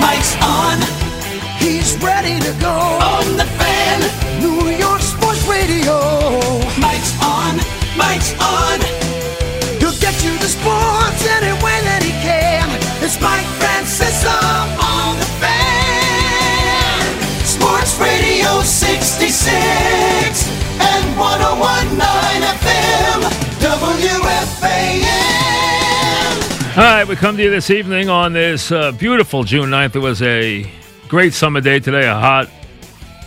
Mike's on. He's ready to go. On the fan. New York Sports Radio. Mike's on. Mike's on. He'll get you the sports any way that he can. It's Mike Francesa on the fan. Sports Radio 66 and 1019 FM. WFAN. All right, we come to you this evening on this uh, beautiful June 9th. It was a great summer day today, a hot,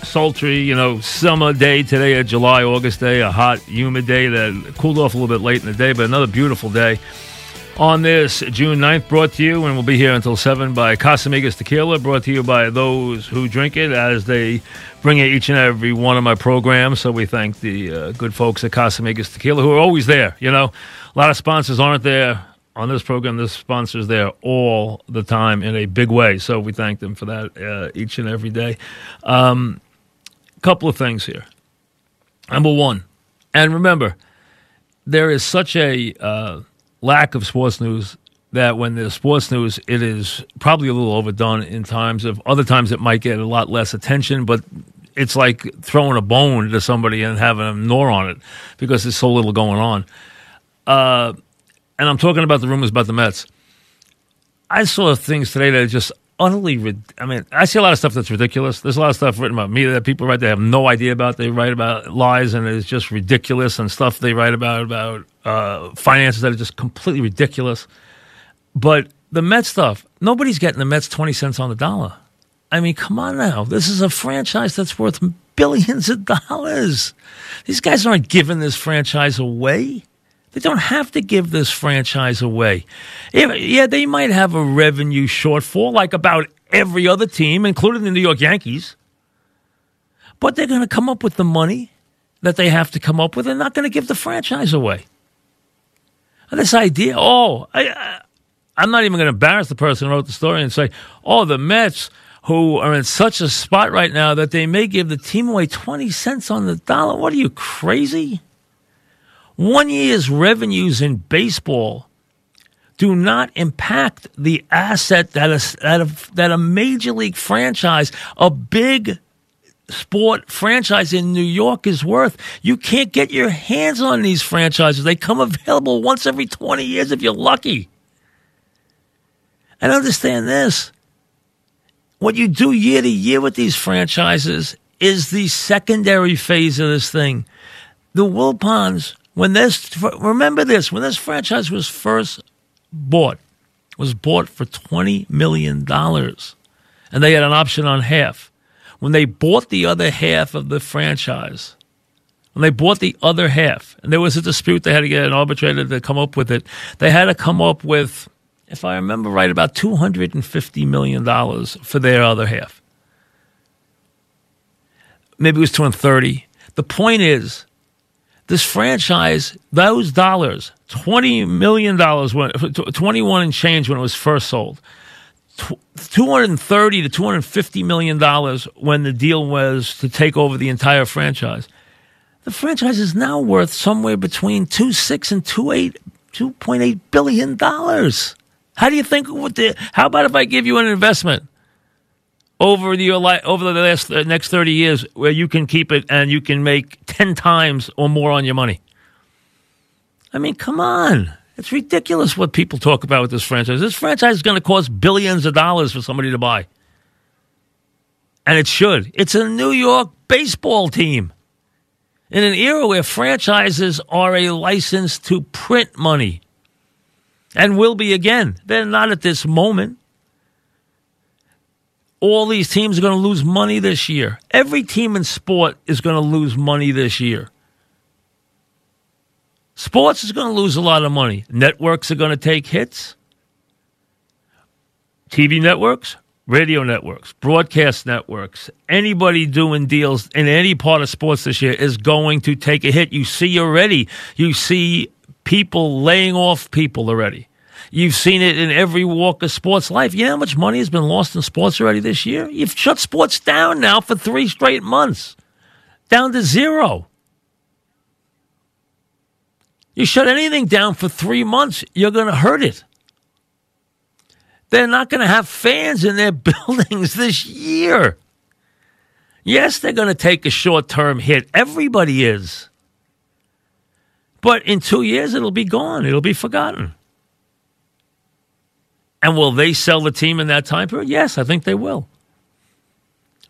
sultry, you know, summer day today, a July, August day, a hot, humid day that cooled off a little bit late in the day, but another beautiful day. On this June 9th, brought to you, and we'll be here until 7 by Casamigos Tequila, brought to you by those who drink it as they bring it each and every one of my programs. So we thank the uh, good folks at Casamigos Tequila who are always there. You know, a lot of sponsors aren't there on this program, this sponsor's there all the time in a big way. So we thank them for that uh, each and every day. A um, couple of things here. Number one, and remember, there is such a uh, lack of sports news that when there's sports news, it is probably a little overdone in times of other times it might get a lot less attention, but it's like throwing a bone to somebody and having them gnaw on it because there's so little going on. Uh, and I'm talking about the rumors about the Mets. I saw things today that are just utterly. I mean, I see a lot of stuff that's ridiculous. There's a lot of stuff written about me that people write they have no idea about. They write about lies and it's just ridiculous, and stuff they write about about uh, finances that are just completely ridiculous. But the Mets stuff, nobody's getting the Mets twenty cents on the dollar. I mean, come on now. This is a franchise that's worth billions of dollars. These guys aren't giving this franchise away. They don't have to give this franchise away. Yeah, they might have a revenue shortfall like about every other team, including the New York Yankees. But they're going to come up with the money that they have to come up with. They're not going to give the franchise away. And this idea, oh, I, I, I'm not even going to embarrass the person who wrote the story and say, oh, the Mets, who are in such a spot right now that they may give the team away 20 cents on the dollar. What are you, crazy? One year's revenues in baseball do not impact the asset that a, that a, that a major league franchise, a big sport franchise in New York is worth. You can't get your hands on these franchises. They come available once every 20 years if you're lucky. And understand this. What you do year to year with these franchises is the secondary phase of this thing. The Wilpons, when this, remember this, when this franchise was first bought, was bought for $20 million. And they had an option on half. When they bought the other half of the franchise, when they bought the other half, and there was a dispute, they had to get an arbitrator to come up with it. They had to come up with, if I remember right, about $250 million for their other half. Maybe it was 230. The point is, this franchise, those dollars, $20 million, when, 21 and change when it was first sold. Tw- 230 to 250 million dollars when the deal was to take over the entire franchise. The franchise is now worth somewhere between 2.6 and 2.8 2.8 billion dollars. How do you think what the how about if I give you an investment over the uh, over the last the next 30 years where you can keep it and you can make 10 times or more on your money? I mean, come on. It's ridiculous what people talk about with this franchise. This franchise is going to cost billions of dollars for somebody to buy. And it should. It's a New York baseball team. In an era where franchises are a license to print money and will be again. They're not at this moment. All these teams are going to lose money this year. Every team in sport is going to lose money this year. Sports is going to lose a lot of money. Networks are going to take hits. TV networks, radio networks, broadcast networks, anybody doing deals in any part of sports this year is going to take a hit. You see already, you see people laying off people already. You've seen it in every walk of sports life. You know how much money has been lost in sports already this year? You've shut sports down now for three straight months, down to zero. You shut anything down for three months, you're going to hurt it. They're not going to have fans in their buildings this year. Yes, they're going to take a short term hit. Everybody is. But in two years, it'll be gone. It'll be forgotten. And will they sell the team in that time period? Yes, I think they will.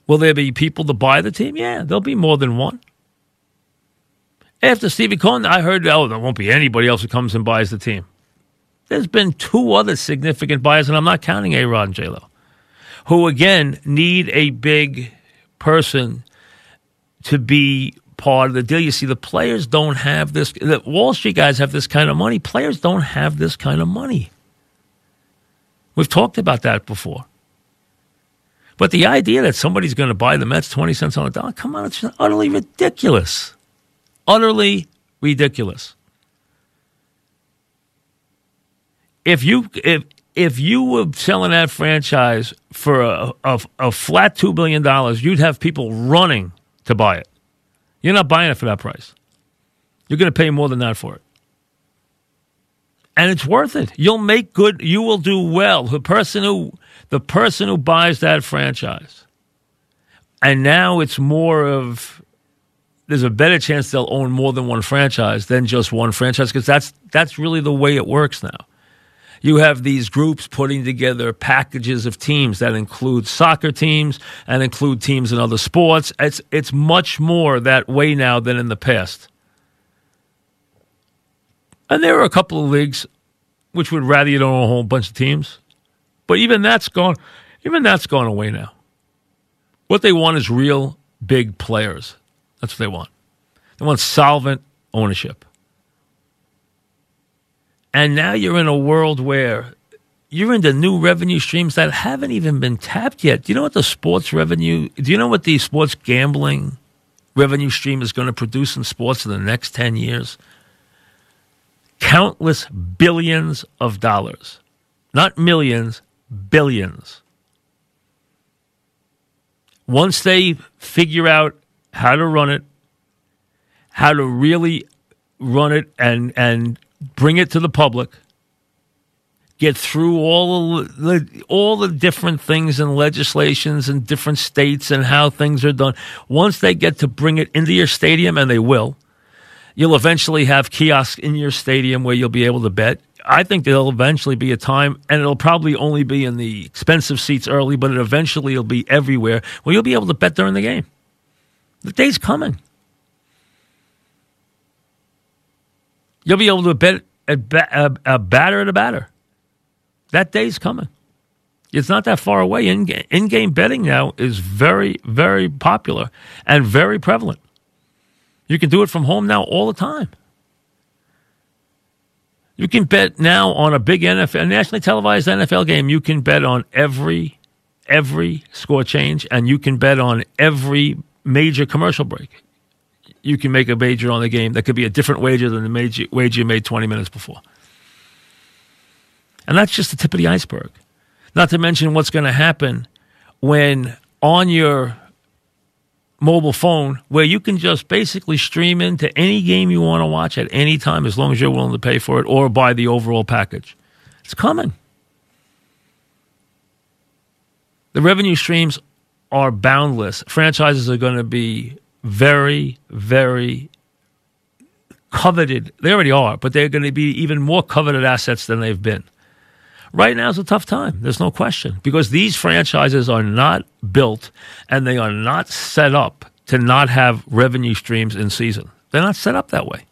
Will there be people to buy the team? Yeah, there'll be more than one. After Stevie Cohen, I heard, oh, there won't be anybody else who comes and buys the team. There's been two other significant buyers, and I'm not counting A Rod and J Lo, who again need a big person to be part of the deal. You see, the players don't have this. The Wall Street guys have this kind of money. Players don't have this kind of money. We've talked about that before. But the idea that somebody's going to buy the Mets 20 cents on a dollar, come on, it's utterly ridiculous. Utterly ridiculous. If you if if you were selling that franchise for a, a, a flat $2 billion, you'd have people running to buy it. You're not buying it for that price. You're going to pay more than that for it. And it's worth it. You'll make good, you will do well. The person who the person who buys that franchise. And now it's more of there's a better chance they'll own more than one franchise than just one franchise because that's that's really the way it works now. You have these groups putting together packages of teams that include soccer teams and include teams in other sports. It's it's much more that way now than in the past. And there are a couple of leagues which would rather you don't own a whole bunch of teams. But even that's gone even that's gone away now. What they want is real big players. That's what they want. They want solvent ownership. And now you're in a world where you're into new revenue streams that haven't even been tapped yet. Do you know what the sports revenue, do you know what the sports gambling revenue stream is going to produce in sports in the next 10 years? Countless billions of dollars. Not millions, billions. Once they figure out how to run it, how to really run it and and bring it to the public, get through all the all the different things and legislations and different states and how things are done. Once they get to bring it into your stadium, and they will, you'll eventually have kiosks in your stadium where you'll be able to bet. I think there'll eventually be a time, and it'll probably only be in the expensive seats early, but it eventually will be everywhere where you'll be able to bet during the game. The day's coming. You'll be able to bet a, a, a batter at a batter. That day's coming. It's not that far away. In, in-game betting now is very, very popular and very prevalent. You can do it from home now all the time. You can bet now on a big NFL, nationally televised NFL game. You can bet on every every score change, and you can bet on every major commercial break you can make a wager on the game that could be a different wager than the major, wager you made 20 minutes before. And that's just the tip of the iceberg. Not to mention what's going to happen when on your mobile phone, where you can just basically stream into any game you want to watch at any time as long as you're willing to pay for it or buy the overall package. It's coming. The revenue streams are boundless. Franchises are going to be very, very coveted. They already are, but they're going to be even more coveted assets than they've been. Right now is a tough time. There's no question because these franchises are not built and they are not set up to not have revenue streams in season. They're not set up that way.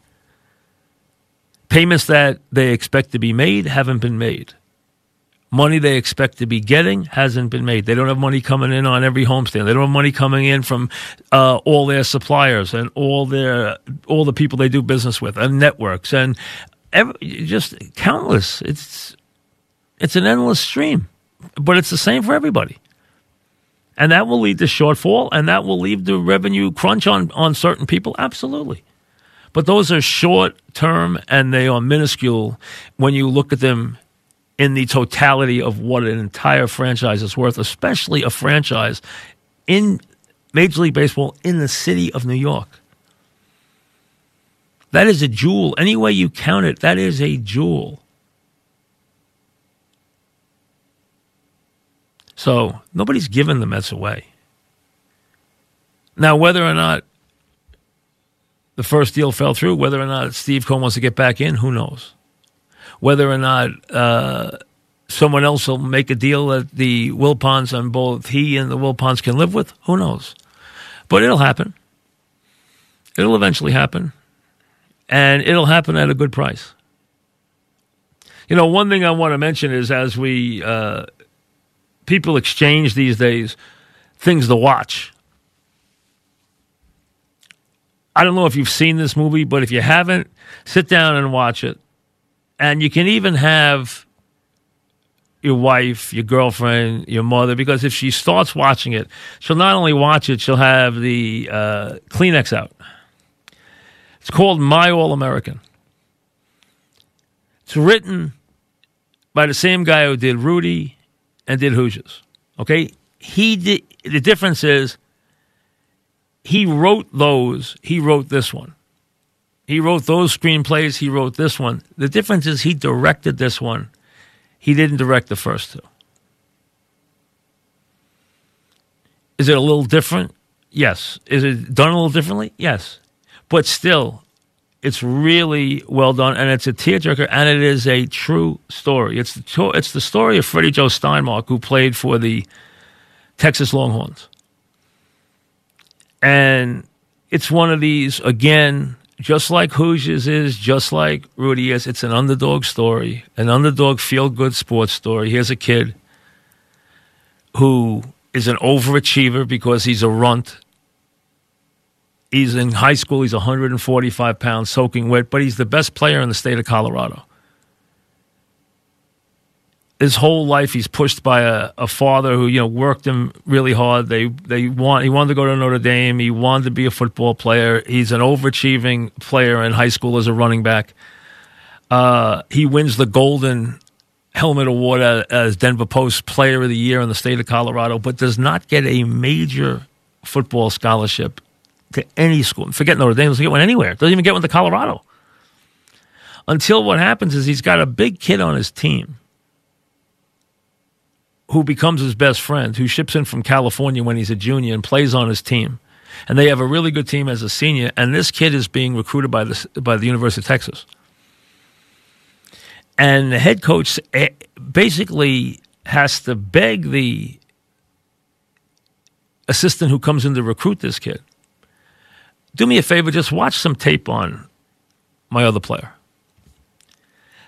Payments that they expect to be made haven't been made. Money they expect to be getting hasn't been made. They don't have money coming in on every homestand. They don't have money coming in from uh, all their suppliers and all their all the people they do business with and networks and every, just countless. It's it's an endless stream, but it's the same for everybody. And that will lead to shortfall and that will lead to revenue crunch on, on certain people. Absolutely. But those are short term and they are minuscule when you look at them in the totality of what an entire franchise is worth, especially a franchise in Major League Baseball in the city of New York. That is a jewel. Any way you count it, that is a jewel. So nobody's given the Mets away. Now, whether or not the first deal fell through, whether or not Steve Cohen wants to get back in, who knows? Whether or not uh, someone else will make a deal that the Wilpons and both he and the Wilpons can live with, who knows? But it'll happen. It'll eventually happen. And it'll happen at a good price. You know, one thing I want to mention is as we uh, people exchange these days things to watch. I don't know if you've seen this movie, but if you haven't, sit down and watch it. And you can even have your wife, your girlfriend, your mother, because if she starts watching it, she'll not only watch it, she'll have the uh, Kleenex out. It's called My All American. It's written by the same guy who did Rudy and did Hoosiers. Okay? He did, the difference is he wrote those, he wrote this one. He wrote those screenplays, he wrote this one. The difference is he directed this one. He didn't direct the first two. Is it a little different? Yes. Is it done a little differently? Yes. But still, it's really well done, and it's a tearjerker, and it is a true story. It's the, it's the story of Freddie Joe Steinmark, who played for the Texas Longhorns. And it's one of these, again, just like Hoosiers is, just like Rudy is, it's an underdog story, an underdog feel good sports story. Here's a kid who is an overachiever because he's a runt. He's in high school, he's 145 pounds, soaking wet, but he's the best player in the state of Colorado his whole life he's pushed by a, a father who you know worked him really hard. They they want he wanted to go to Notre Dame. He wanted to be a football player. He's an overachieving player in high school as a running back. Uh, he wins the Golden Helmet Award as Denver Post Player of the Year in the state of Colorado, but does not get a major football scholarship to any school. Forget Notre Dame; doesn't get one anywhere. Doesn't even get one to Colorado. Until what happens is he's got a big kid on his team who becomes his best friend, who ships in from California when he's a junior and plays on his team. And they have a really good team as a senior. And this kid is being recruited by the, by the University of Texas. And the head coach eh, basically has to beg the assistant who comes in to recruit this kid do me a favor, just watch some tape on my other player.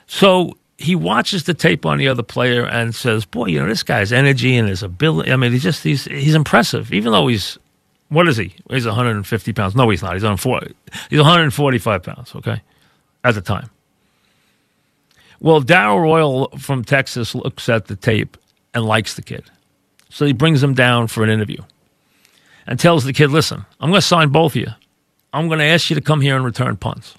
So he watches the tape on the other player and says, "Boy, you know this guy's energy and his ability. I mean, he's just he's he's impressive. Even though he's what is he? He's 150 pounds. No, he's not. He's on four. He's 145 pounds. Okay, at the time. Well, Darrell Royal from Texas looks at the tape and likes the kid, so he brings him down for an interview and tells the kid, "Listen, I'm going to sign both of you. I'm going to ask you to come here and return punts."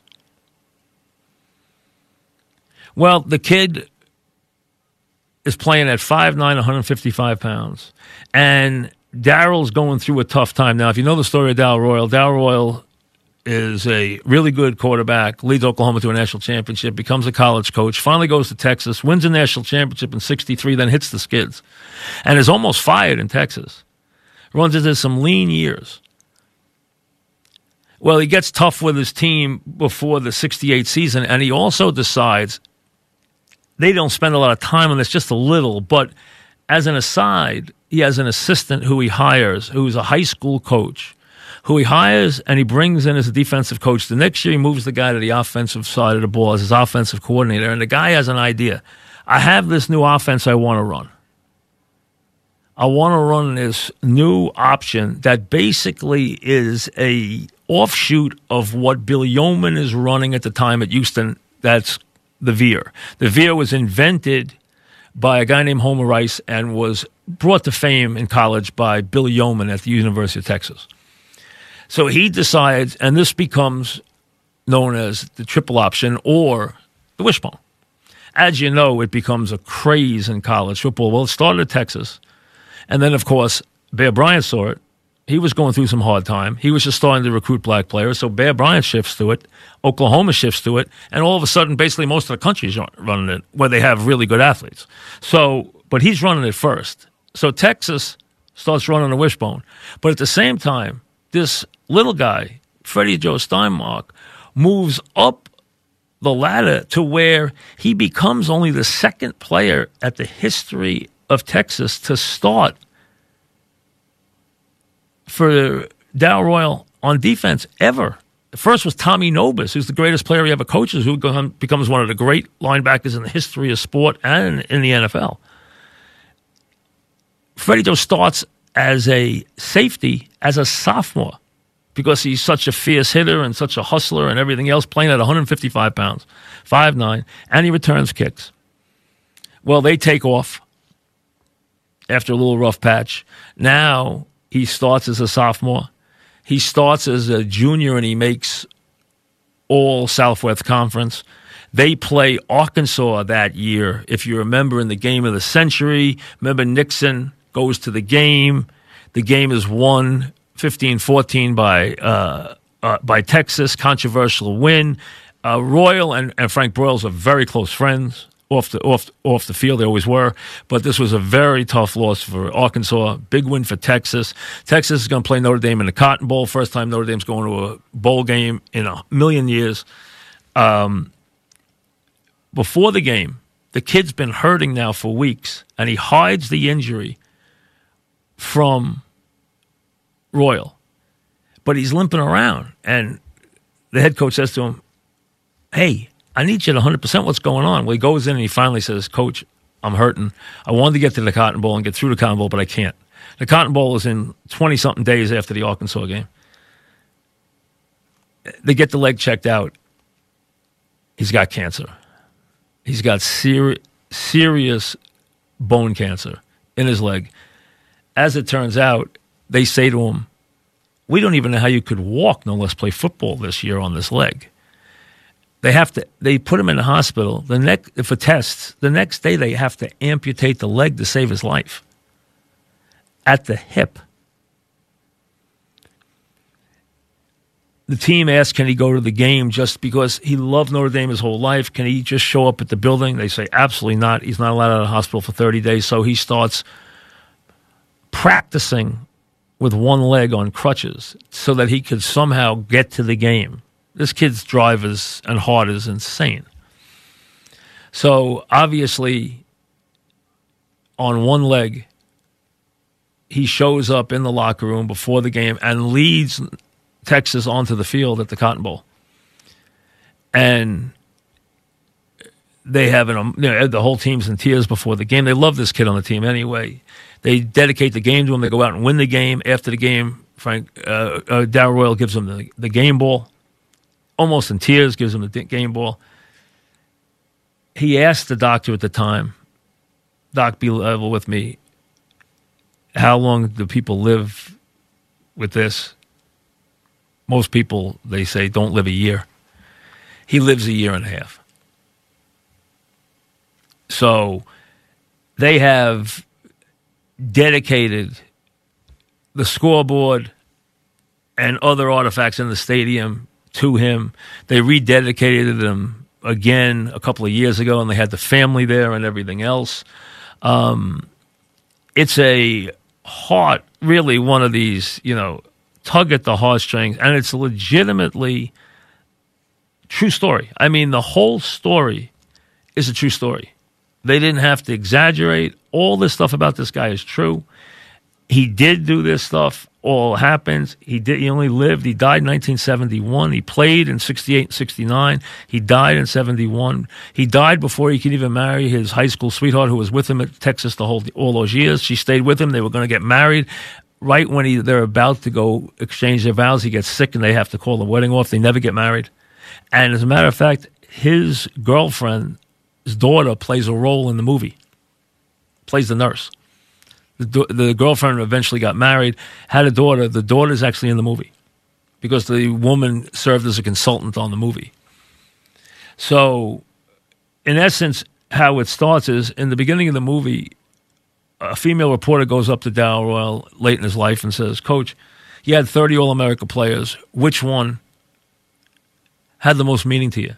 Well, the kid is playing at 5'9, 155 pounds. And Darrell's going through a tough time. Now, if you know the story of Darrell Royal, Darrell Royal is a really good quarterback, leads Oklahoma to a national championship, becomes a college coach, finally goes to Texas, wins a national championship in 63, then hits the skids, and is almost fired in Texas. Runs into some lean years. Well, he gets tough with his team before the 68 season, and he also decides they don't spend a lot of time on this, just a little. But as an aside, he has an assistant who he hires, who's a high school coach, who he hires and he brings in as a defensive coach. The next year, he moves the guy to the offensive side of the ball as his offensive coordinator. And the guy has an idea. I have this new offense I want to run. I want to run this new option that basically is a offshoot of what Bill Yeoman is running at the time at Houston. That's the veer. The veer was invented by a guy named Homer Rice and was brought to fame in college by Bill Yeoman at the University of Texas. So he decides, and this becomes known as the triple option or the wishbone. As you know, it becomes a craze in college football. Well, it started at Texas. And then, of course, Bear Bryant saw it. He was going through some hard time. He was just starting to recruit black players. So Bear Bryant shifts to it. Oklahoma shifts to it. And all of a sudden, basically, most of the country's running it where they have really good athletes. So, but he's running it first. So Texas starts running a wishbone. But at the same time, this little guy, Freddie Joe Steinmark, moves up the ladder to where he becomes only the second player at the history of Texas to start for Darrell Royal on defense ever. The first was Tommy Nobis, who's the greatest player he ever coaches, who becomes one of the great linebackers in the history of sport and in the NFL. Freddie Joe starts as a safety as a sophomore because he's such a fierce hitter and such a hustler and everything else, playing at 155 pounds, 5'9, and he returns kicks. Well, they take off after a little rough patch. Now he starts as a sophomore. He starts as a junior and he makes all Southwest Conference. They play Arkansas that year. If you remember in the game of the century, remember Nixon goes to the game. The game is won 15 14 by, uh, uh, by Texas, controversial win. Uh, Royal and, and Frank Broyles are very close friends off the off off the field. They always were, but this was a very tough loss for Arkansas. Big win for Texas. Texas is going to play Notre Dame in the Cotton Bowl. First time Notre Dame's going to a bowl game in a million years. Um, before the game, the kid's been hurting now for weeks, and he hides the injury from Royal, but he's limping around, and the head coach says to him, "Hey." I need you to 100% what's going on. Well, he goes in and he finally says, Coach, I'm hurting. I wanted to get to the Cotton Bowl and get through the Cotton Bowl, but I can't. The Cotton Bowl is in 20 something days after the Arkansas game. They get the leg checked out. He's got cancer. He's got seri- serious bone cancer in his leg. As it turns out, they say to him, We don't even know how you could walk, no less play football this year on this leg. They have to. They put him in the hospital. The next for tests. The next day they have to amputate the leg to save his life. At the hip. The team asked, "Can he go to the game?" Just because he loved Notre Dame his whole life, can he just show up at the building? They say, "Absolutely not. He's not allowed out of the hospital for 30 days." So he starts practicing with one leg on crutches so that he could somehow get to the game this kid's drive is and heart is insane. So obviously, on one leg, he shows up in the locker room before the game and leads Texas onto the field at the Cotton Bowl. And they have an, you know, the whole team's in tears before the game. They love this kid on the team anyway. They dedicate the game to him. They go out and win the game. After the game, Frank uh, uh, Darrell Royal gives him the, the game ball almost in tears, gives him the game ball. He asked the doctor at the time, Doc, be level with me. How long do people live with this? Most people, they say, don't live a year. He lives a year and a half. So they have dedicated the scoreboard and other artifacts in the stadium to him. They rededicated him again a couple of years ago, and they had the family there and everything else. Um, it's a heart, really one of these, you know, tug at the heartstrings, and it's legitimately true story. I mean, the whole story is a true story. They didn't have to exaggerate. All this stuff about this guy is true. He did do this stuff all happens. He did. He only lived. He died in 1971. He played in 68 and 69. He died in 71. He died before he could even marry his high school sweetheart, who was with him at Texas the whole all those years. She stayed with him. They were going to get married. Right when he, they're about to go exchange their vows, he gets sick and they have to call the wedding off. They never get married. And as a matter of fact, his girlfriend, his daughter, plays a role in the movie. Plays the nurse. The, the girlfriend eventually got married, had a daughter. The daughter's actually in the movie because the woman served as a consultant on the movie. So, in essence, how it starts is in the beginning of the movie, a female reporter goes up to Royal late in his life and says, Coach, you had 30 All America players. Which one had the most meaning to you?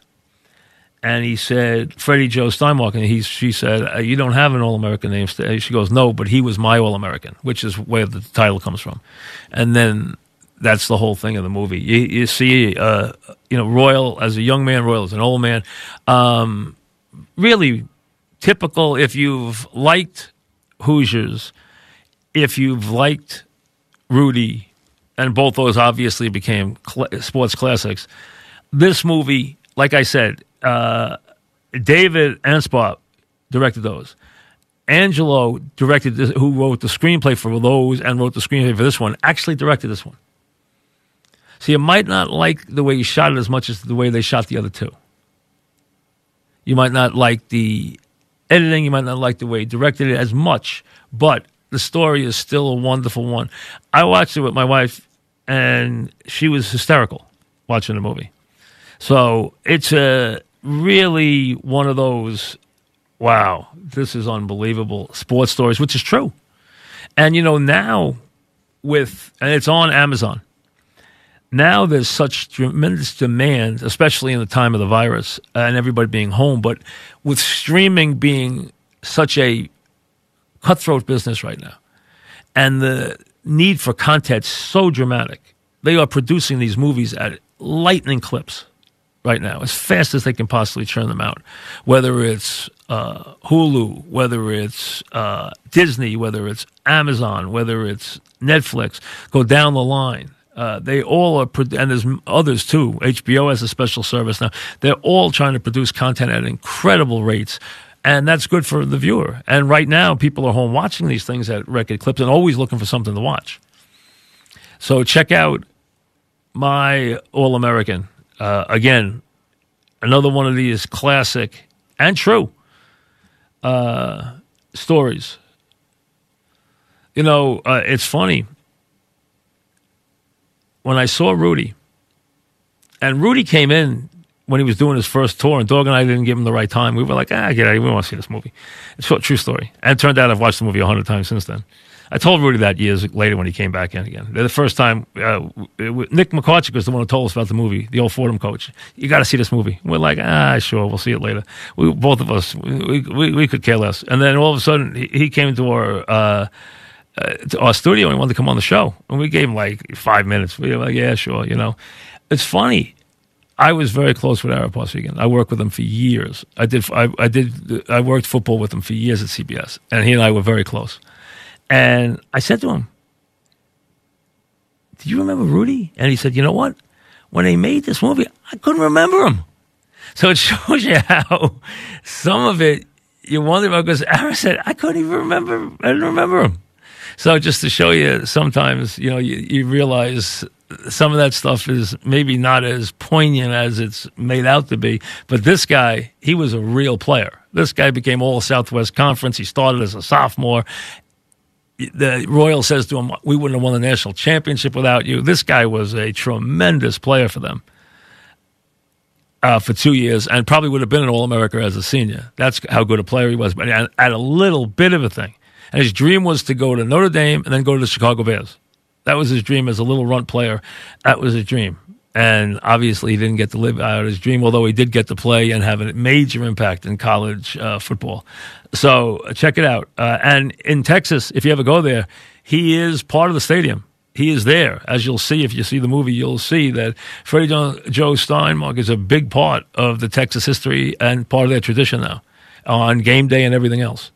And he said Freddie Joe Steinmark, and he she said uh, you don't have an All American name. She goes no, but he was my All American, which is where the title comes from, and then that's the whole thing of the movie. You, you see, uh, you know, Royal as a young man, Royal as an old man, um, really typical. If you've liked Hoosiers, if you've liked Rudy, and both those obviously became cl- sports classics. This movie, like I said, uh, David Anspaugh directed those. Angelo directed this, who wrote the screenplay for those and wrote the screenplay for this one, actually directed this one. So you might not like the way he shot it as much as the way they shot the other two. You might not like the editing, you might not like the way he directed it as much, but the story is still a wonderful one. I watched it with my wife, and she was hysterical watching the movie. So it's a really one of those, wow, this is unbelievable sports stories, which is true. And, you know, now with, and it's on Amazon. Now there's such tremendous demand, especially in the time of the virus and everybody being home, but with streaming being such a cutthroat business right now and the need for content so dramatic, they are producing these movies at lightning clips right now as fast as they can possibly churn them out. Whether it's uh, Hulu, whether it's uh, Disney, whether it's Amazon, whether it's Netflix, go down the line. Uh, they all are, and there's others too. HBO has a special service now. They're all trying to produce content at incredible rates, and that's good for the viewer. And right now, people are home watching these things at record clips and always looking for something to watch. So check out my All American uh, again, another one of these classic and true uh, stories. You know, uh, it's funny. When I saw Rudy, and Rudy came in when he was doing his first tour, and Dog and I didn't give him the right time. We were like, ah, get out of here. We want to see this movie. It's a true story. And it turned out I've watched the movie a hundred times since then. I told Rudy that years later when he came back in again. The first time, uh, Nick Macarchuk was the one who told us about the movie, the old Fordham coach. You got to see this movie. We're like, ah, sure, we'll see it later. We both of us, we we, we could care less. And then all of a sudden, he, he came to our. Uh, uh, to our studio and he wanted to come on the show, and we gave him like five minutes. We were like, "Yeah, sure," you know. It's funny. I was very close with Ara Parseghian. I worked with him for years. I did. I, I did. I worked football with him for years at CBS, and he and I were very close. And I said to him, Do you remember Rudy? And he said, You know what? When they made this movie, I couldn't remember him. So it shows you how some of it you wonder about because Ara said, I couldn't even remember, I didn't remember him. So just to show you, sometimes, you know, you, you realize some of that stuff is maybe not as poignant as it's made out to be. But this guy, he was a real player. This guy became all Southwest Conference. He started as a sophomore, the Royal says to him, "We wouldn't have won the national championship without you." This guy was a tremendous player for them uh, for two years, and probably would have been an All America as a senior. That's how good a player he was. But at a little bit of a thing, and his dream was to go to Notre Dame and then go to the Chicago Bears. That was his dream as a little runt player. That was his dream. And obviously, he didn't get to live out his dream, although he did get to play and have a major impact in college uh, football. So uh, check it out. Uh, and in Texas, if you ever go there, he is part of the stadium. He is there. As you'll see, if you see the movie, you'll see that Freddie Joe, Joe Steinmark is a big part of the Texas history and part of their tradition now on game day and everything else.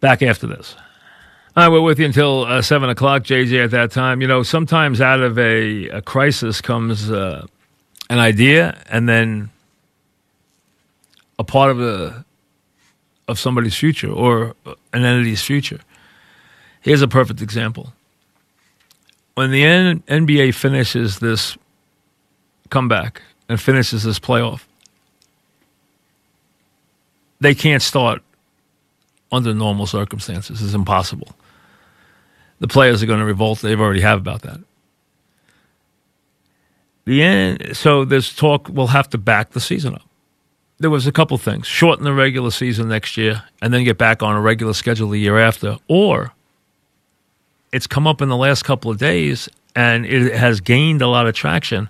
Back after this. Right, we're with you until uh, 7 o'clock, JJ, at that time. You know, sometimes out of a, a crisis comes uh, an idea and then a part of, a, of somebody's future or an entity's future. Here's a perfect example. When the N- NBA finishes this comeback and finishes this playoff, they can't start under normal circumstances. It's impossible. The players are going to revolt. They've already have about that. The end. So this talk will have to back the season up. There was a couple things: shorten the regular season next year, and then get back on a regular schedule the year after, or it's come up in the last couple of days and it has gained a lot of traction.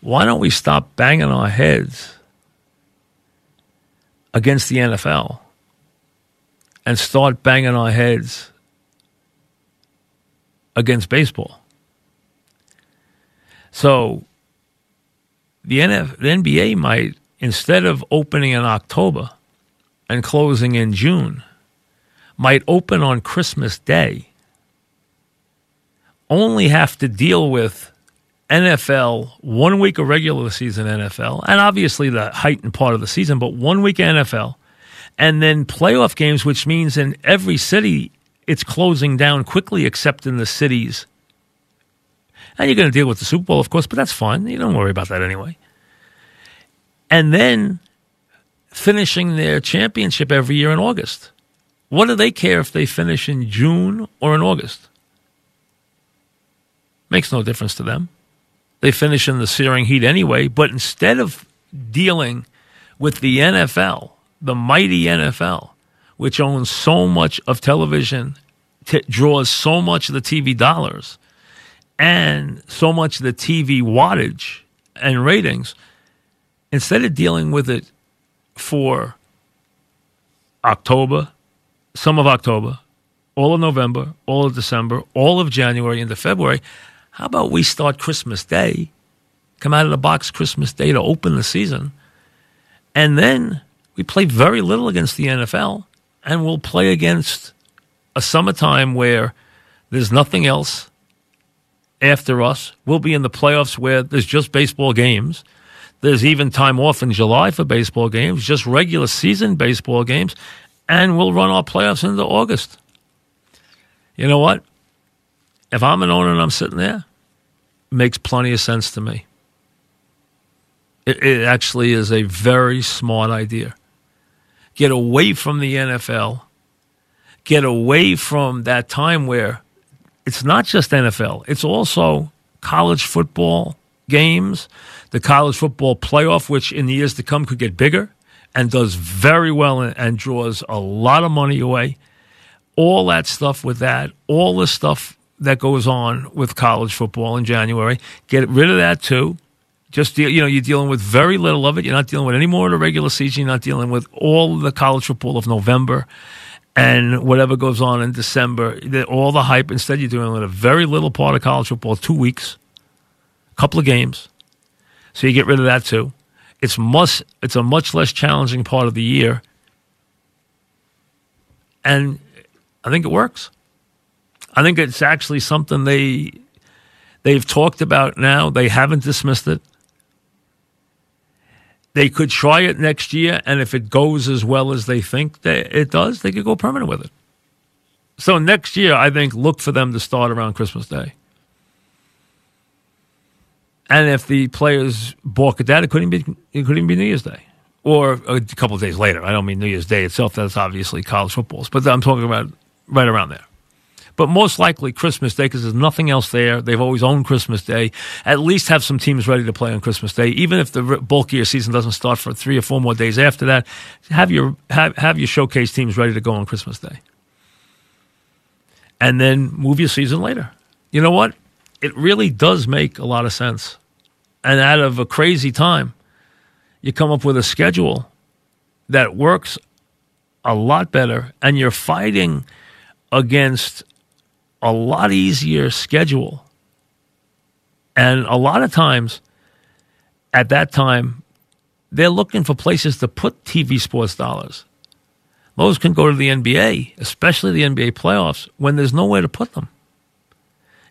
Why don't we stop banging our heads against the NFL and start banging our heads against baseball. So the, NF, the NBA might, instead of opening in October and closing in June, might open on Christmas Day, only have to deal with NFL, one week of regular season NFL, and obviously the heightened part of the season, but one week NFL, and then playoff games, which means in every city it's closing down quickly, except in the cities. And you're going to deal with the Super Bowl, of course, but that's fine. You don't worry about that anyway. And then finishing their championship every year in August. What do they care if they finish in June or in August? Makes no difference to them. They finish in the searing heat anyway, but instead of dealing with the NFL, the mighty NFL, which owns so much of television, t- draws so much of the TV dollars and so much of the TV wattage and ratings, instead of dealing with it for October, some of October, all of November, all of December, all of January into February, how about we start Christmas Day, come out of the box Christmas Day to open the season, and then we play very little against the NFL, and we'll play against a summertime where there's nothing else after us. We'll be in the playoffs where there's just baseball games. There's even time off in July for baseball games, just regular season baseball games, and we'll run our playoffs into August. You know what? if I'm an owner and I'm sitting there, it makes plenty of sense to me. It, it actually is a very smart idea. Get away from the NFL. Get away from that time where it's not just NFL, it's also college football games, the college football playoff, which in the years to come could get bigger and does very well and, draws a lot of money away. All that stuff with that, all the stuff that goes on with college football in January. Get rid of that too. Just deal, you know, you're dealing with very little of it. You're not dealing with any more of the regular season. You're not dealing with all the college football of November and whatever goes on in December. All the hype. Instead, you're dealing with a very little part of college football. Two weeks, a couple of games. So you get rid of that too. It's much. It's a much less challenging part of the year, and I think it works. I think it's actually something they they've talked about now. They haven't dismissed it. They could try it next year, and if it goes as well as they think that it does, they could go permanent with it. So next year, I think look for them to start around Christmas Day. And if the players balk at that, it couldn't be it couldn't be New Year's Day or a couple of days later. I don't mean New Year's Day itself. That's obviously college footballs, but I'm talking about right around there but most likely Christmas Day because there's nothing else there. They've always owned Christmas Day. At least have some teams ready to play on Christmas Day, even if the bulkier season doesn't start for three or four more days after that. Have your have, have your showcase teams ready to go on Christmas Day, and then move your season later. You know what? It really does make a lot of sense. And out of a crazy time, you come up with a schedule that works a lot better, and you're fighting against a lot easier schedule. And a lot of times, at that time, they're looking for places to put TV sports dollars. Those can go to the NBA, especially the NBA playoffs, when there's nowhere to put them.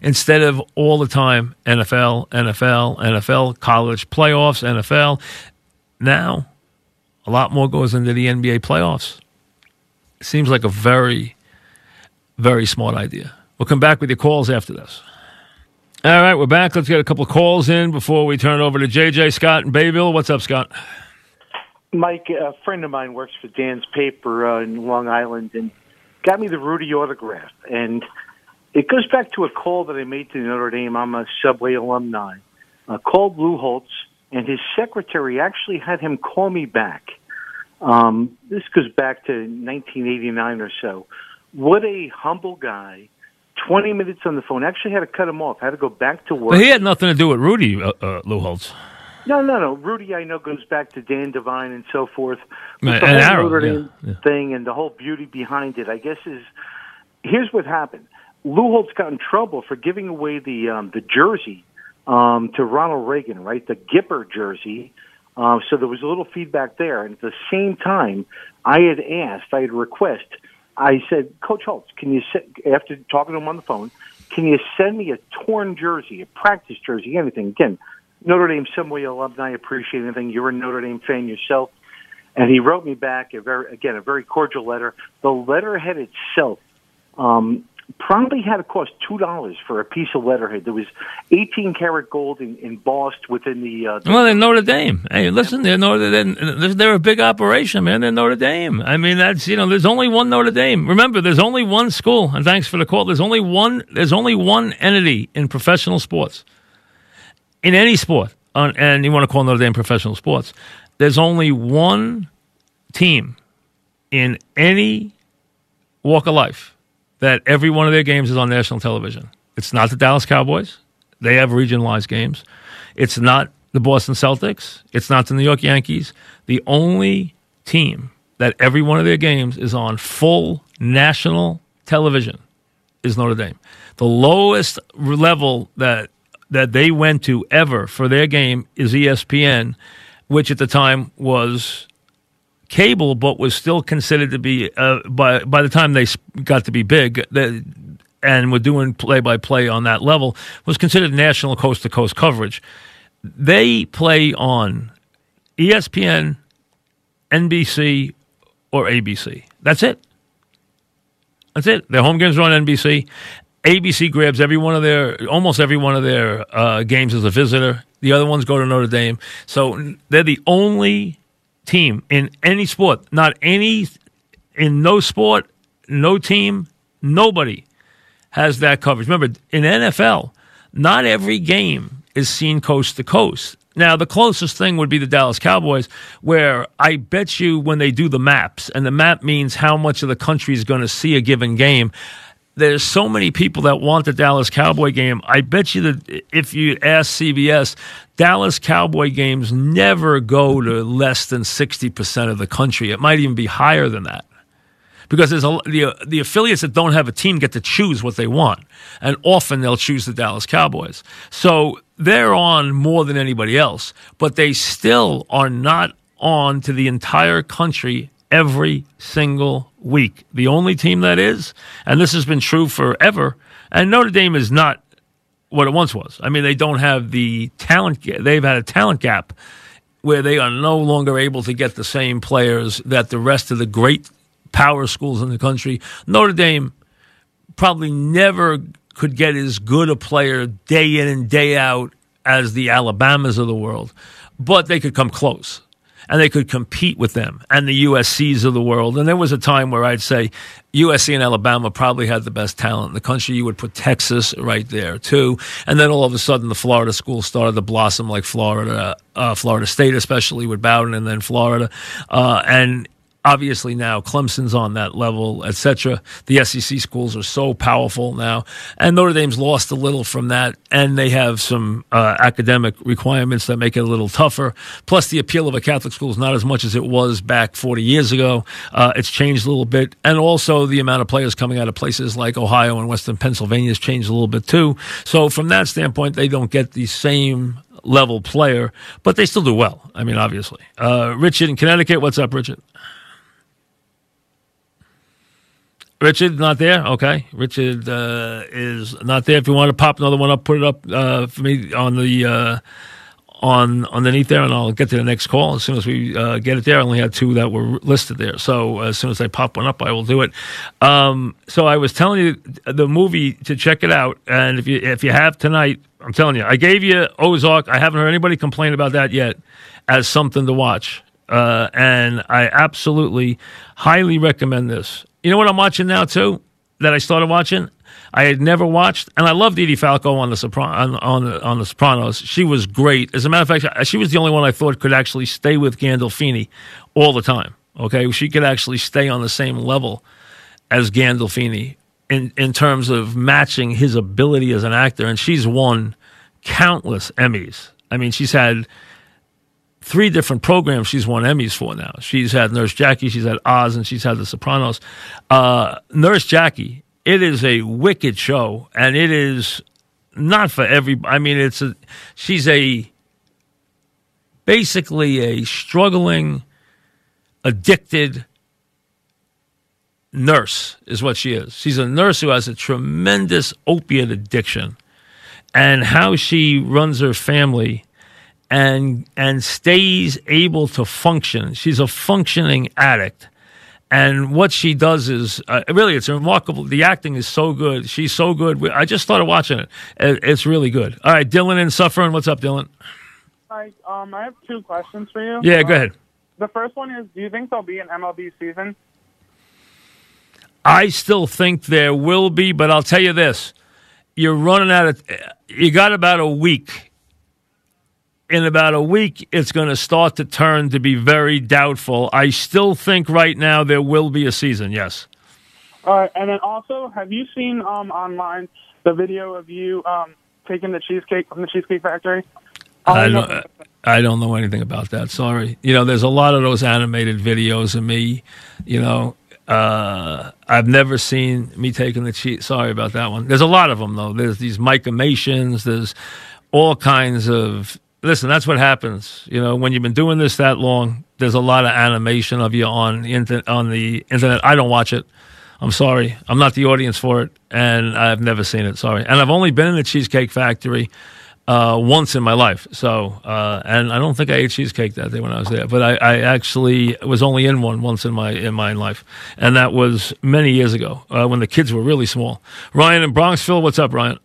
Instead of all the time NFL, NFL, NFL, college playoffs, NFL. Now, a lot more goes into the NBA playoffs. Seems like a very, very smart idea. We'll come back with your calls after this. All right, we're back. Let's get a couple of calls in before we turn it over to JJ Scott in Bayville. What's up, Scott? Mike, a friend of mine works for Dan's paper uh, in Long Island and got me the Rudy autograph. And it goes back to a call that I made to Notre Dame. I'm a Subway alumni. Uh, called Lou Holtz, and his secretary actually had him call me back. Um, this goes back to 1989 or so. What a humble guy 20 minutes on the phone. Actually, had to cut him off. I had to go back to work. But he had nothing to do with Rudy, uh, uh, Lou Holtz. No, no, no. Rudy, I know, goes back to Dan Devine and so forth. Right, the and whole Ara, yeah, yeah. thing and the whole beauty behind it, I guess, is here's what happened. Lou Holtz got in trouble for giving away the um, the jersey um, to Ronald Reagan, right? The Gipper jersey. Uh, so there was a little feedback there. And at the same time, I had asked, I had request. I said, Coach Holtz, can you se- after talking to him on the phone, can you send me a torn jersey, a practice jersey, anything? Again, Notre Dame Subway alumni appreciate anything. You're a Notre Dame fan yourself. And he wrote me back a very, again, a very cordial letter. The letterhead itself um, probably had to cost two dollars for a piece of letterhead. There was 18 karat gold in, embossed within the. Uh, Well, they're Notre Dame. Hey, listen, they're Notre Dame. They're a big operation, man. They're Notre Dame. I mean, that's you know, there's only one Notre Dame. Remember, there's only one school. And thanks for the call. There's only one. There's only one entity in professional sports, in any sport, on, and you want to call Notre Dame professional sports. There's only one team in any walk of life that every one of their games is on national television. It's not the Dallas Cowboys. They have regionalized games. It's not the Boston Celtics. It's not the New York Yankees. The only team that every one of their games is on full national television is Notre Dame. The lowest level that that they went to ever for their game is ESPN, which at the time was cable, but was still considered to be uh, by by the time they got to be big. And were doing play by play on that level was considered national coast to coast coverage. They play on ESPN, NBC, or ABC. That's it. That's it. Their home games are on NBC. ABC grabs every one of their, almost every one of their uh, games as a visitor. The other ones go to Notre Dame. So they're the only team in any sport, not any, in no sport, no team, nobody has that coverage. Remember, in NFL, not every game is seen coast to coast. Now, the closest thing would be the Dallas Cowboys, where I bet you when they do the maps, and the map means how much of the country is going to see a given game. There's so many people that want the Dallas Cowboy game. I bet you that if you ask CBS, Dallas Cowboy games never go to less than 60% of the country. It might even be higher than that because there's a, the the affiliates that don't have a team get to choose what they want, and often they'll choose the Dallas Cowboys. So they're on more than anybody else, but they still are not on to the entire country every single week. The only team that is, and this has been true forever, and Notre Dame is not what it once was. I mean, they don't have the talent. They've had a talent gap where they are no longer able to get the same players that the rest of the great power schools in the country. Notre Dame probably never could get as good a player day in and day out as the Alabamas of the world, but they could come close and they could compete with them and the USCs of the world. And there was a time where I'd say USC and Alabama probably had the best talent in the country. You would put Texas right there too, and then all of a sudden the Florida schools started to blossom, like Florida, uh, Florida State, especially with Bowden, and then Florida, uh, and obviously now Clemson's on that level, etc. The SEC schools are so powerful now, and Notre Dame's lost a little from that, and they have some uh, academic requirements that make it a little tougher. Plus, the appeal of a Catholic school is not as much as it was back 40 years ago. Uh, it's changed a little bit, and also the amount of players coming out of places like Ohio and Western Pennsylvania has changed a little bit too. So, from that standpoint, they don't get the same level player, but they still do well. I mean, obviously. Uh, Richard in Connecticut, what's up, Richard? Richard not there. Okay, Richard uh, is not there. If you want to pop another one up, put it up uh, for me on the uh, on underneath there, and I'll get to the next call as soon as we uh, get it there. I only had two that were listed there, so as soon as I pop one up, I will do it. Um, so I was telling you the movie to check it out, and if you if you have tonight, I'm telling you, I gave you Ozark. I haven't heard anybody complain about that yet as something to watch. Uh, and I absolutely highly recommend this. You know what I'm watching now too? That I started watching. I had never watched, and I loved Edie Falco on the Sopran- on on the, on the Sopranos. She was great. As a matter of fact, she was the only one I thought could actually stay with Gandolfini all the time. Okay, she could actually stay on the same level as Gandolfini in in terms of matching his ability as an actor, and she's won countless Emmys. I mean, she's had three different programs she's won Emmys for now. She's had Nurse Jackie, she's had Oz, and she's had The Sopranos. Uh, Nurse Jackie, it is a wicked show, and it is not for every. I mean, it's a. She's a basically a struggling, addicted nurse is what she is. She's a nurse who has a tremendous opiate addiction, and how she runs her family and and stays able to function. She's a functioning addict. And what she does is uh, really, it's remarkable. The acting is so good. She's so good. I just started watching it. It's really good. All right, Dylan and Suffern. What's up, Dylan? Hi, um, I have two questions for you. Yeah, go Uh, ahead. The first one is, do you think there'll be an MLB season? I still think there will be, but I'll tell you this: you're running out of. You got about a week. In about a week, it's going to start to turn to be very doubtful. I still think right now there will be a season. Yes. All right, and then also, have you seen um, online the video of you um, taking the cheesecake from the Cheesecake Factory? I don't. know- I don't know anything about that. Sorry. You know, there's a lot of those animated videos of me. You know, uh, I've never seen me taking the cheat. Sorry about that one. There's a lot of them though. There's these micromations. There's all kinds of. Listen, that's what happens. You know, when you've been doing this that long, there's a lot of animation of you on the inter- on the internet. I don't watch it. I'm sorry. I'm not the audience for it, and I've never seen it. Sorry. And I've only been in the Cheesecake Factory uh, once in my life. So, uh, and I don't think I ate cheesecake that day when I was there, but I, I actually was only in one once in my in my life, and that was many years ago uh, when the kids were really small. Ryan in Bronxville, what's up, Ryan?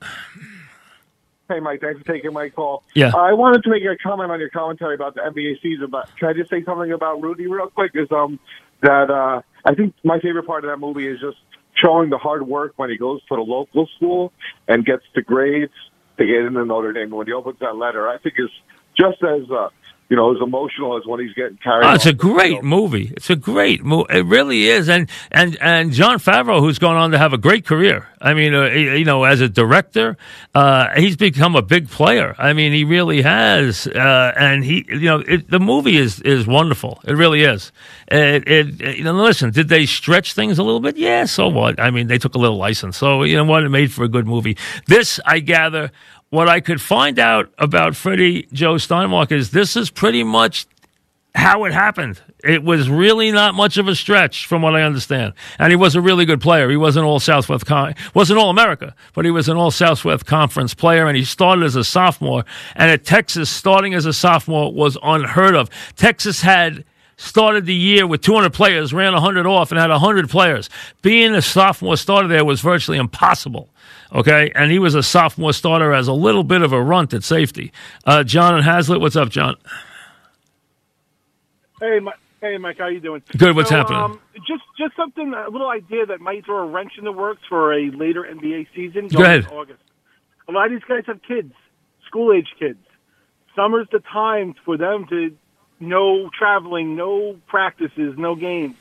Hey, Mike, thanks for taking my call. Yeah. I wanted to make a comment on your commentary about the NBA season, but can I just say something about Rudy real quick? Is um that uh I think my favorite part of that movie is just showing the hard work when he goes to the local school and gets the grades to get into Notre Dame. When he opens that letter, I think is just as uh you know as emotional as when he's getting carried. Oh, it's a great movie. It's a great movie. It really is. And and and Jon Favreau, who's gone on to have a great career. I mean, uh, you know, as a director, uh, he's become a big player. I mean, he really has. Uh, and he, you know, it, the movie is is wonderful. It really is. It, it, you know, listen, did they stretch things a little bit? Yeah. So what? I mean, they took a little license. So you know what? It made for a good movie. This, I gather. What I could find out about Freddie Joe Steinmark is this is pretty much how it happened. It was really not much of a stretch, from what I understand. And he was a really good player. He wasn't all Southwest, Con- wasn't all America, but he was an all Southwest Conference player. And he started as a sophomore. And at Texas, starting as a sophomore was unheard of. Texas had started the year with 200 players, ran 100 off, and had 100 players. Being a sophomore starter there was virtually impossible. Okay, and he was a sophomore starter as a little bit of a runt at safety. Uh, John and Hazlet, what's up, John? Hey, Mike. Hey, Mike. How you doing? Good, what's So, happening? Um, just, just something, a little idea that might throw a wrench in the works for a later NBA season. Go ahead. August. A lot of these guys have kids, school age kids. Summer's the time for them to no traveling, no practices, no games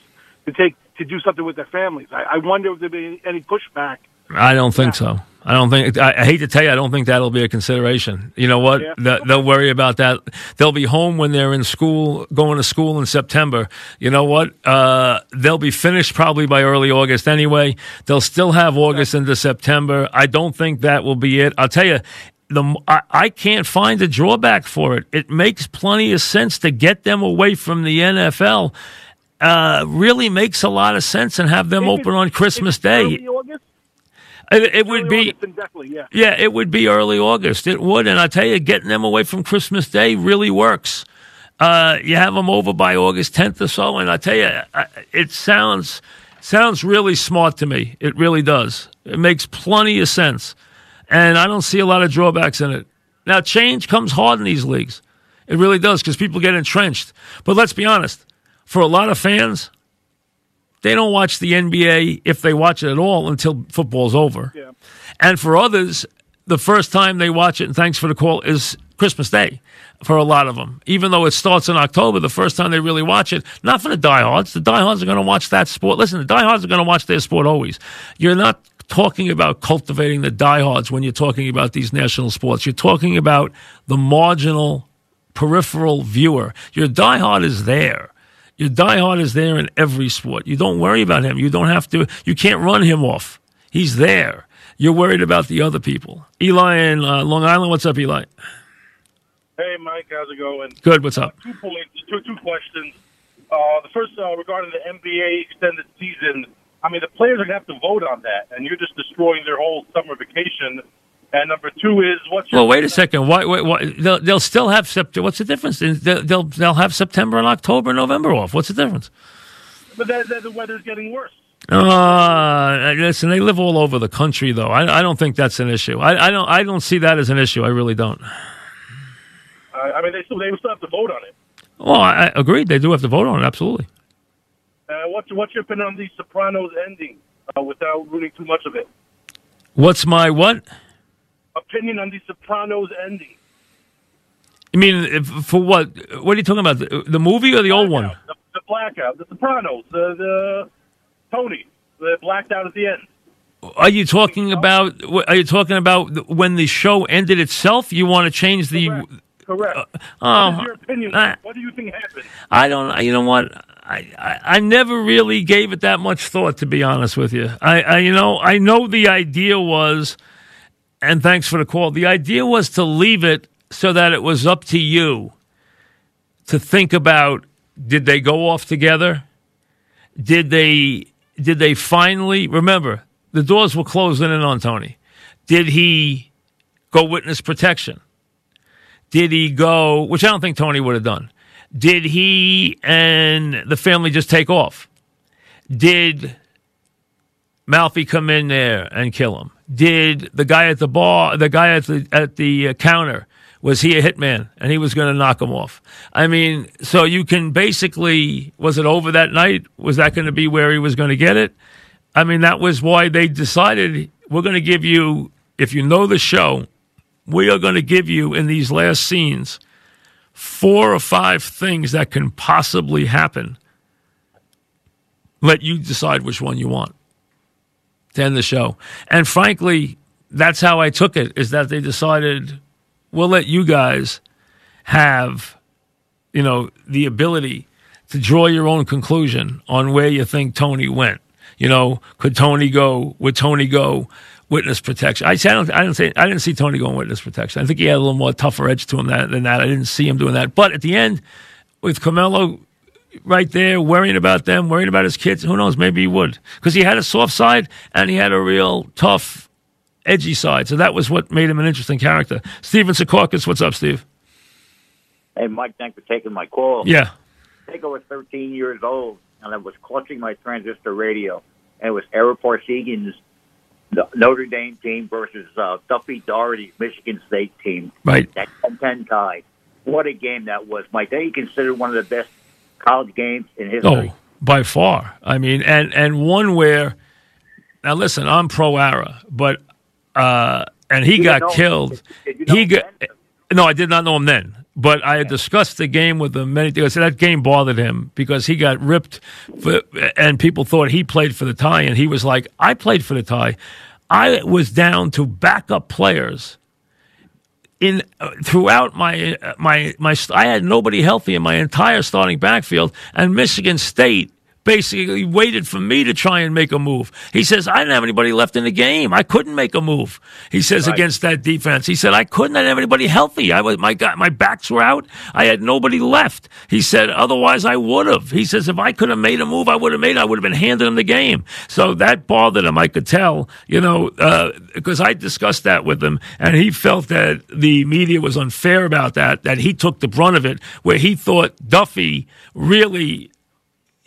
to take to do something with their families. I, I wonder if there'll be any pushback. I don't think so. I don't think. I, I hate to tell you, I don't think that'll be a consideration. You know what? Yeah. They- They'll worry about that. They'll be home when they're in school, going to school in September. You know what? Uh, they'll be finished probably by early August anyway. They'll still have August into September. I don't think that will be it. I'll tell you. The, I, I can't find a drawback for it. It makes plenty of sense to get them away from the NFL uh, really makes a lot of sense and have them If open on Christmas Day. August? It, it would be definitely, yeah. Yeah, it would be early August. It would, and I tell you, getting them away from Christmas Day really works. Uh, you have them over by August 10th or so, and I tell you, it sounds sounds really smart to me. It really does. It makes plenty of sense, and I don't see a lot of drawbacks in it. Now, change comes hard in these leagues. It really does because people get entrenched. But let's be honest, for a lot of fans, they don't watch the NBA if they watch it at all until football's over. Yeah. And for others, the first time they watch it, and thanks for the call, is Christmas Day for a lot of them. Even though it starts in October, the first time they really watch it, not for the diehards. The diehards are going to watch that sport. Listen, the diehards are going to watch their sport always. You're not talking about cultivating the diehards when you're talking about these national sports. You're talking about the marginal peripheral viewer. Your diehard is there. Your diehard is there in every sport. You don't worry about him. You don't have to. You can't run him off. He's there. You're worried about the other people. Eli in uh, Long Island. What's up, Eli? Hey, Mike, how's it going? Good. What's up? Two points, two two questions. Uh, the first uh, regarding the NBA extended season. I mean, the players are gonna have to vote on that, and you're just destroying their whole summer vacation. And number two is what's your Well, wait a second. Why? why they'll, they'll still have September. What's the difference? They'll, they'll they'll have September and October, and November off. What's the difference? But the weather's getting worse. Uh, listen, they live all over the country, though. I, I don't think that's an issue. I, I don't. I don't see that as an issue. I really don't. Uh, I mean, they still they still have to vote on it. Well, I, I agreed. They do have to vote on it. Absolutely. Uh, what's what's your opinion on the Sopranos ending uh, without ruining too much of it? What's my what? Opinion on the Sopranos ending? You mean if, for what? What are you talking about? The, the movie or the old one? The, the blackout, the Sopranos, the the Tony, the blacked out at the end. Are you talking about? Are you talking about when the show ended itself? You want to change the? Correct. oh, what is your opinion? uh, what do you think happened? I don't. You know what? I, I I never really gave it that much thought, to be honest with you. I, I you know I know the idea was, and thanks for the call. The idea was to leave it so that it was up to you to think about: did they go off together? Did they did they finally remember the doors were closing in on Tony? Did he go witness protection? Did he go, which I don't think Tony would have done? Did he and the family just take off? Did Malfi come in there and kill him? Did the guy at the bar, the guy at the at the uh, counter, was he a hitman and he was going to knock him off? I mean, so you can basically, was it over that night? Was that going to be where he was going to get it? I mean, that was why they decided we're going to give you, if you know the show, we are going to give you in these last scenes four or five things that can possibly happen. Let you decide which one you want to end the show. And frankly, that's how I took it is that they decided we'll let you guys have, you know, the ability to draw your own conclusion on where you think Tony went. You know, could Tony go? Would Tony go witness protection? I, say, I don't. I didn't say. I didn't see Tony going witness protection. I think he had a little more tougher edge to him than, than that. I didn't see him doing that. But at the end, with Carmela right there, worrying about them, worrying about his kids, who knows? Maybe he would because he had a soft side and he had a real tough, edgy side. So that was what made him an interesting character. Steven Secaucus, what's up, Steve? Hey, Mike, thanks for taking my call. Yeah. I think I was 13 years old, and I was clutching my transistor radio, and it was Ara Parseghian's Notre Dame team versus uh, Duffy Daugherty's Michigan State team. Right. That 10-10 tie. What a game that was, Mike. They considered one of the best college games in history. Oh, by far. I mean, and and one where now listen, I'm pro Ara, but uh, and he You got killed. Did you know He got no, I did not know him then. But I had discussed the game with him many times. That game bothered him because he got ripped, for, and people thought he played for the tie, and he was like, "I played for the tie. I was down to backup players in uh, throughout my uh, my my I had nobody healthy in my entire starting backfield, and Michigan State basically waited for me to try and make a move. He says, I didn't have anybody left in the game. I couldn't make a move. He says, Right. against that defense. He said, I couldn't have anybody healthy. I was, my, guy- my backs were out. I had nobody left. He said, otherwise I would have. He says, if I could have made a move, I would have made it. I would have been handed him the game. So that bothered him. I could tell, you know, uh, because I discussed that with him and he felt that the media was unfair about that, that he took the brunt of it, where he thought Duffy really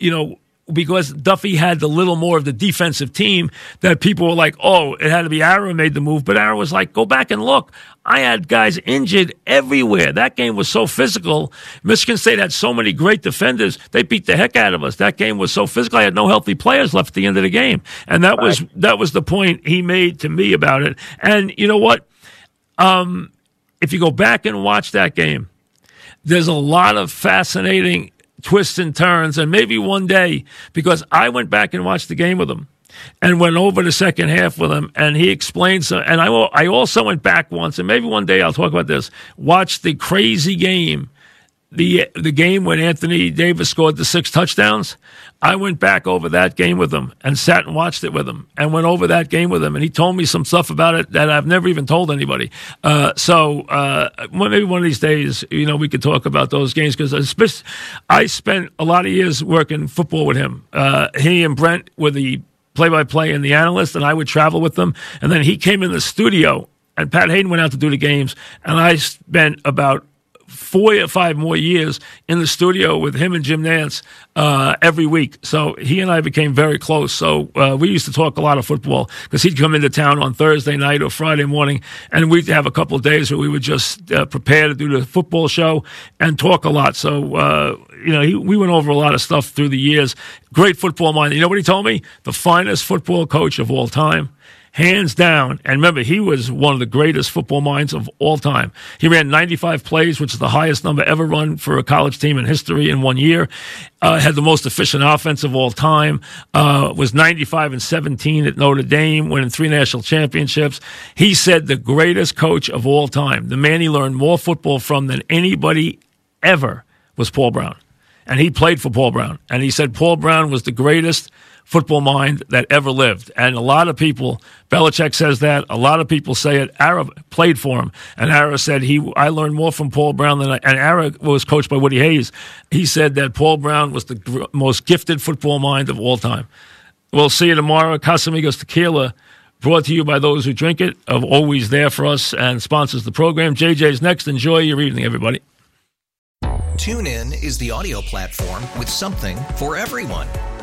you know, because Duffy had the little more of the defensive team that people were like, oh, it had to be Ara made the move. But Ara was like, go back and look. I had guys injured everywhere. That game was so physical. Michigan State had so many great defenders. They beat the heck out of us. That game was so physical. I had no healthy players left at the end of the game. And that was, that was the point he made to me about it. And you know what? Um, if you go back and watch that game, there's a lot of fascinating twists and turns. And maybe one day, because I went back and watched the game with him and went over the second half with him, and he explained some. And I, I also went back once, and maybe one day I'll talk about this. Watch the crazy game. The the game when Anthony Davis scored the six touchdowns, I went back over that game with him and sat and watched it with him and went over that game with him and he told me some stuff about it that I've never even told anybody. Uh, so uh, maybe one of these days, you know, we could talk about those games because I spent a lot of years working football with him. Uh, he and Brent were the play-by-play and the analyst, and I would travel with them. And then he came in the studio, and Pat Haden went out to do the games, and I spent about four or five more years in the studio with him and Jim Nantz uh, every week. So he and I became very close. So uh, we used to talk a lot of football because he'd come into town on Thursday night or Friday morning, and we'd have a couple of days where we would just uh, prepare to do the football show and talk a lot. So uh, you know, he, we went over a lot of stuff through the years. Great football mind. You know what he told me? The finest football coach of all time hands down. And remember, he was one of the greatest football minds of all time. He ran 95 plays, which is the highest number ever run for a college team in history in one year. Uh, had the most efficient offense of all time. Uh, was 95 and 17 at Notre Dame, winning three national championships. He said the greatest coach of all time, the man he learned more football from than anybody ever, was Paul Brown. And he played for Paul Brown. And he said Paul Brown was the greatest football mind that ever lived. And a lot of people, Belichick says that. A lot of people say it. Ara played for him, and Ara said he. I learned more from Paul Brown than I. And Ara was coached by Woody Hayes. He said that Paul Brown was the gr- most gifted football mind of all time. We'll see you tomorrow. Casamigos Tequila. Brought to you by those who drink it, of always there for us and sponsors the program. JJ's next. Enjoy your evening, everybody. Tune in is the audio platform with something for everyone.